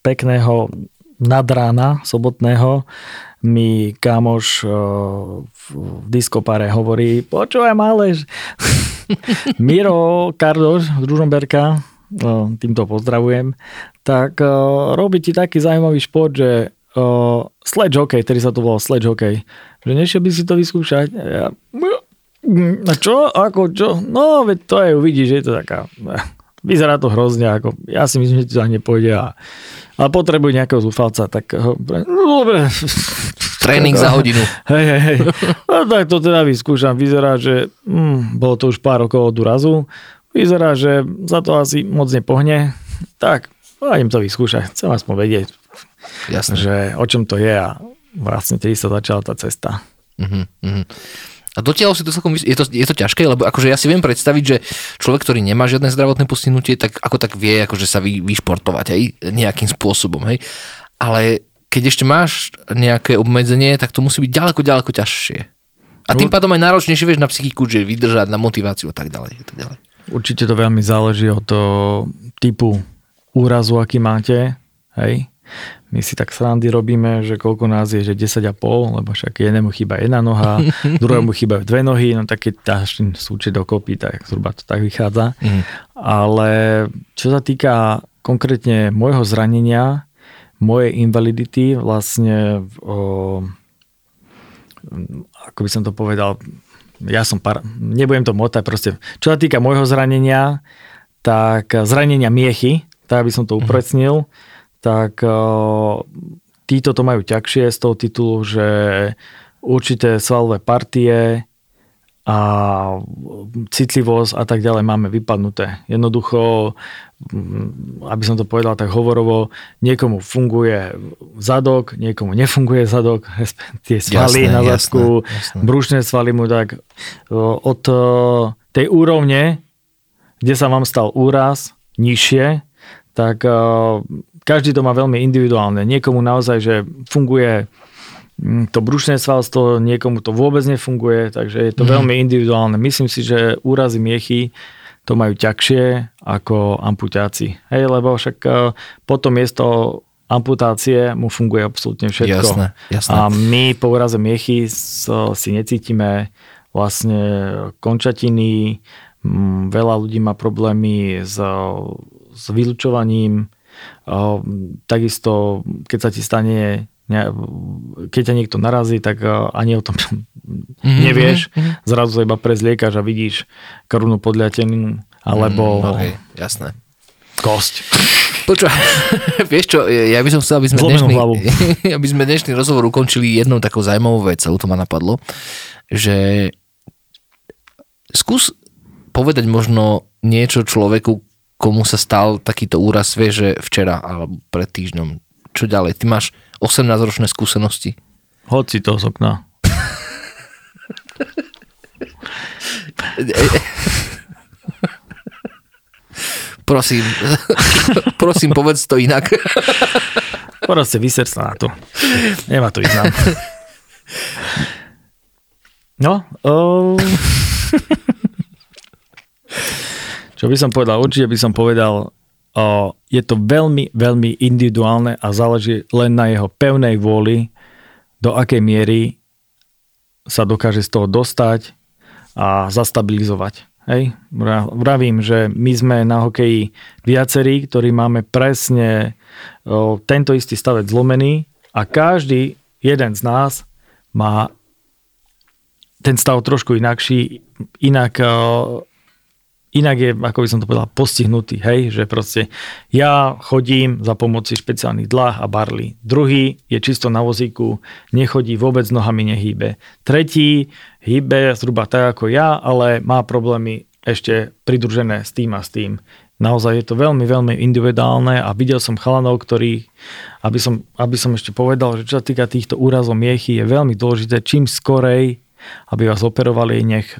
pekného nadrána sobotného mi kamoš v diskopare hovorí, počúvaj Málež, Miro Kardoš z Ružomberka, týmto pozdravujem, tak robí ti taký zaujímavý šport, že sledge hokej, ktorý sa to volal sledge hokej, že nešiel by si to vyskúšať. A čo? Ako čo? No, veď to je, uvidíš, že je to taká... Vyzerá to hrozne, ako, ja si myslím, že to nepôjde a, a potrebuje nejakého zúfalca, tak no dobre. Tréning za hodinu. Hej, hej, hej. No tak to teda vyskúšam. Vyzerá, že hm, bolo to už pár rokov od úrazu. Vyzerá, že za to asi moc nepohne. Tak, no, idem to vyskúšať. Chcem aspoň vedieť, Jasne. že o čom to je a vlastne tedy sa začala tá cesta. Uh-huh, uh-huh. A dotiaľ si to celkom, je to, je to ťažké, lebo akože ja si viem predstaviť, že človek, ktorý nemá žiadne zdravotné postihnutie, tak ako tak vie akože sa vy, vyšportovať hej, nejakým spôsobom. Hej. Ale keď ešte máš nejaké obmedzenie, tak to musí byť ďaleko, ďaleko ťažšie. A tým pádom aj náročnejšie vieš na psychiku, že vydržať, na motiváciu a tak ďalej. A tak ďalej. Určite to veľmi záleží od typu úrazu, aký máte. Hej my si tak srandy robíme, že koľko nás je, že 10,5, lebo však jednému chýba jedna noha, druhému chýbajú dve nohy, no tak keď dáš súčet dokopy, tak zhruba to tak vychádza. Mm. Ale čo sa týka konkrétne môjho zranenia, mojej invalidity, vlastne o, ako by som to povedal, ja som, par, nebudem to motať, proste, čo sa týka môjho zranenia, tak zranenia miechy, tak aby som to mhm. upresnil, mm-hmm. Tak uh, títo to majú ťažšie z toho titulu, že určité svalové partie a citlivosť a tak ďalej máme vypadnuté. Jednoducho, mm, aby som to povedal tak hovorovo, niekomu funguje zadok, niekomu nefunguje zadok, tie svaly jasné, na zadku, brušné svaly mu tak od tej úrovne, kde sa vám stal úraz, nižšie, tak každý to má veľmi individuálne. Niekomu naozaj, že funguje Mm, to brušné svalstvo, niekomu to vôbec nefunguje, takže je to mm. veľmi individuálne. Myslím si, že úrazy miechy to majú ťažšie ako amputáci. Hej, lebo však e, potom je to amputácie mu funguje absolútne všetko. Jasné, jasné. A my po úraze miechy si necítime vlastne končatiny, mm, veľa ľudí má problémy s, s vylučovaním, takisto keď sa ti stane ne, keď ťa niekto narazí, tak e, ani o tom mm-hmm. nevieš. Mm-hmm. Zrazu iba prezliekaš a vidíš korunu podľatenú, alebo... Mm, okay, jasné. Kosť. Počúva, vieš čo, ja by som chcel, aby sme, dnešný, aby sme dnešný rozhovor ukončili jednou takou zaujímavou vecou, to ma napadlo, že skús povedať možno niečo človeku, komu sa stal takýto úraz, vieš, že včera alebo pred týždňom. Čo ďalej? Ty máš 18-ročné skúsenosti. Hoď si to z okna. prosím, prosím, povedz to inak. Proste vyser sa na to. Nemá to význam. No, oh. Čo by som povedal? Určite by som povedal, je to veľmi, veľmi individuálne a záleží len na jeho pevnej vôli, do akej miery sa dokáže z toho dostať a zastabilizovať. Hej? Vravím, že my sme na hokeji viacerí, ktorí máme presne tento istý stavec zlomený a každý jeden z nás má ten stav trošku inakší, inak inak je, ako by som to povedal, postihnutý, hej, že proste ja chodím za pomoci špeciálnych dlách a barlí. Druhý je čisto na vozíku, nechodí, vôbec nohami nehýbe. Tretí hýbe zhruba tak ako ja, ale má problémy ešte pridružené s tým a s tým. Naozaj je to veľmi, veľmi individuálne a videl som chalanov, ktorí, aby som, aby som ešte povedal, že čo sa týka týchto úrazov miechy, je veľmi dôležité, čím skorej, aby vás operovali, nech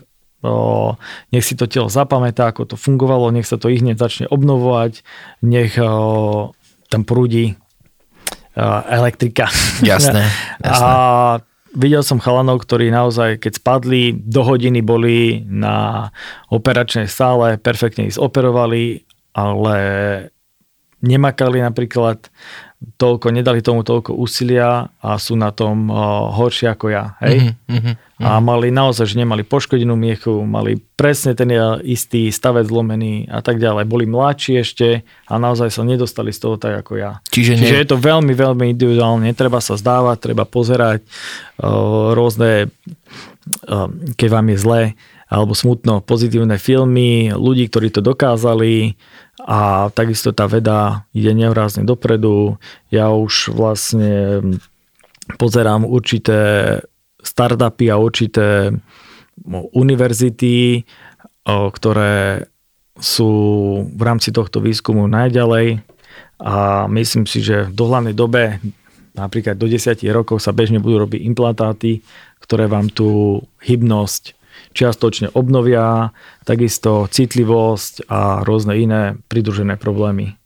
nech si to telo zapamätá, ako to fungovalo, nech sa to ich hneď začne obnovovať, nech tam prúdi elektrika. Jasné, jasné. A videl som chalanov, ktorí naozaj, keď spadli, do hodiny boli na operačnej sále, perfektne ich zoperovali, ale nemakali napríklad toľko, nedali tomu toľko úsilia a sú na tom uh, horšie ako ja. Hej? Mm-hmm, mm-hmm. A mali naozaj, že nemali poškodenú miechu, mali presne ten istý stavec zlomený a tak ďalej. Boli mladší ešte a naozaj sa nedostali z toho tak ako ja. Čiže, Čiže je to veľmi, veľmi individuálne. Netreba sa zdávať, treba pozerať uh, rôzne, uh, keď vám je zle, alebo smutno pozitívne filmy, ľudí, ktorí to dokázali, a takisto tá veda ide nevrázne dopredu. Ja už vlastne pozerám určité startupy a určité univerzity, ktoré sú v rámci tohto výskumu najďalej a myslím si, že v dohľadnej dobe, napríklad do 10 rokov sa bežne budú robiť implantáty, ktoré vám tú hybnosť čiastočne obnovia, takisto citlivosť a rôzne iné pridružené problémy.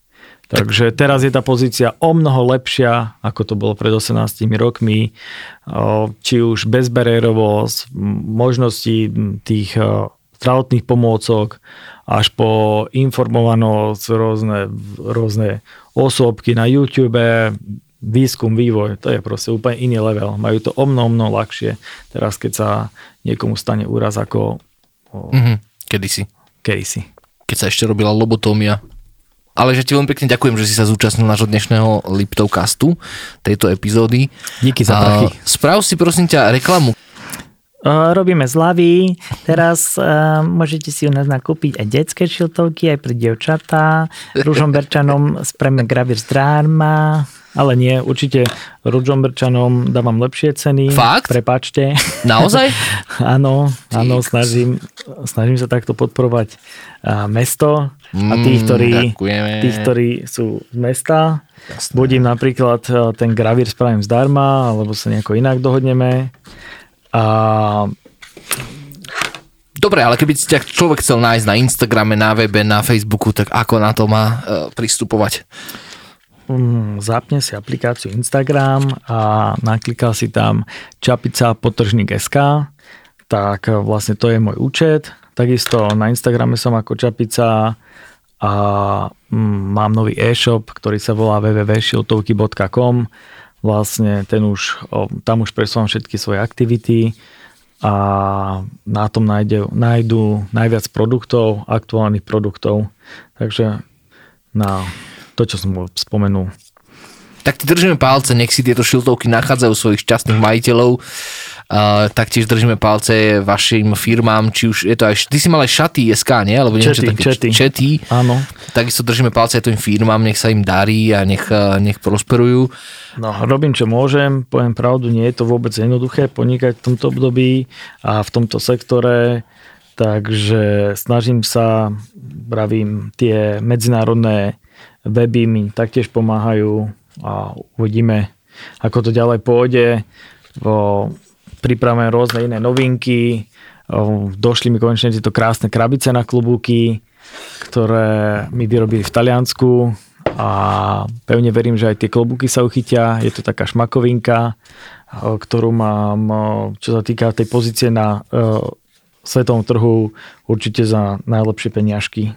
Takže teraz je tá pozícia o mnoho lepšia, ako to bolo pred 18 rokmi. Či už bezbariérovosť, možnosti tých zdravotných pomôcok, až po informovanosť, rôzne, rôzne osobky na YouTube, výskum, vývoj, to je proste úplne iný level. Majú to o mnoho, mnoho ľahšie. Teraz, keď sa niekomu stane úraz ako... O, mm-hmm. Kedysi. Kedysi. Keď sa ešte robila lobotómia. Ale že ti veľmi pekne ďakujem, že si sa zúčastnil nášho dnešného Liptov castu, tejto epizódy. Díky za prachy. Sprav si prosím ťa reklamu. Uh, robíme zľavy, teraz uh, môžete si u nás nakúpiť aj detské šiltovky, aj pre dievčatá. Ružomberčanom spravíme gravír zdarma, ale nie, určite Ružomberčanom dávam lepšie ceny. Fakt? Prepačte. Naozaj? áno, áno, snažím, snažím sa takto podporovať uh, mesto a tých, ktorí, ďakujeme. tých, ktorí sú z mesta. Jasné. Budím napríklad uh, ten gravír spravím zdarma, alebo sa nejako inak dohodneme. A Dobre, ale keby ťa človek chcel nájsť na Instagrame, na webe, na Facebooku, tak ako na to má uh, pristupovať? Mm, zapne si aplikáciu Instagram a naklikal si tam čapica potržník SK, tak e, vlastne to je môj účet. Takisto na Instagrame som ako čapica a mm, mám nový e-shop, ktorý sa volá www.šiltovky.com. Vlastne ten už, tam už presúvam všetky svoje aktivity a na tom nájde, nájdu najviac produktov, aktuálnych produktov. Takže na to, čo som spomenul. Tak ti držíme palce, nech si tieto šiltovky nachádzajú svojich šťastných majiteľov. Uh, taktiež držíme palce vašim firmám, či už je to aj, ty si mal aj šaty SK, nie? Alebo niečo Čety, také, čety. čety. Áno. Takisto držíme palce aj tým firmám, nech sa im darí a nech, nech prosperujú. No, robím, čo môžem, poviem pravdu, nie je to vôbec jednoduché podnikať v tomto období a v tomto sektore, takže snažím sa, pravím, tie medzinárodné weby mi taktiež pomáhajú a uvidíme, ako to ďalej pôjde. O, pripravujeme rôzne iné novinky, došli mi konečne tieto krásne krabice na klobúky, ktoré mi vyrobili v Taliansku a pevne verím, že aj tie klobúky sa uchytia. Je to taká šmakovinka, ktorú mám, čo sa týka tej pozície na svetovom trhu, určite za najlepšie peniažky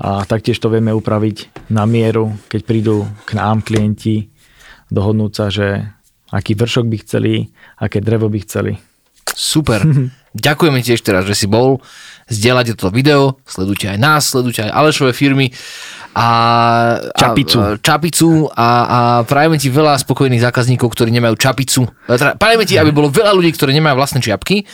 a taktiež to vieme upraviť na mieru, keď prídu k nám klienti, dohodnúť sa, že aký vršok by chceli, aké drevo by chceli. Super. Ďakujeme ti ešte raz, že si bol. Zdieľate toto video, sledujte aj nás, sledujte aj Alešové firmy a Čapicu. A, čapicu a, a prajeme ti veľa spokojných zákazníkov, ktorí nemajú čapicu. Teda Prajeme ti, aby bolo veľa ľudí, ktorí nemajú vlastné čiapky,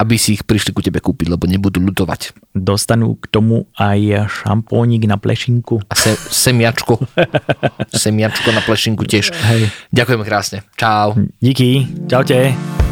aby si ich prišli ku tebe kúpiť, lebo nebudú ľutovať. Dostanú k tomu aj šampónik na plešinku. A se, semiačko. semiačko na plešinku tiež. Hej. Ďakujeme krásne. Čau. Díky, čaute.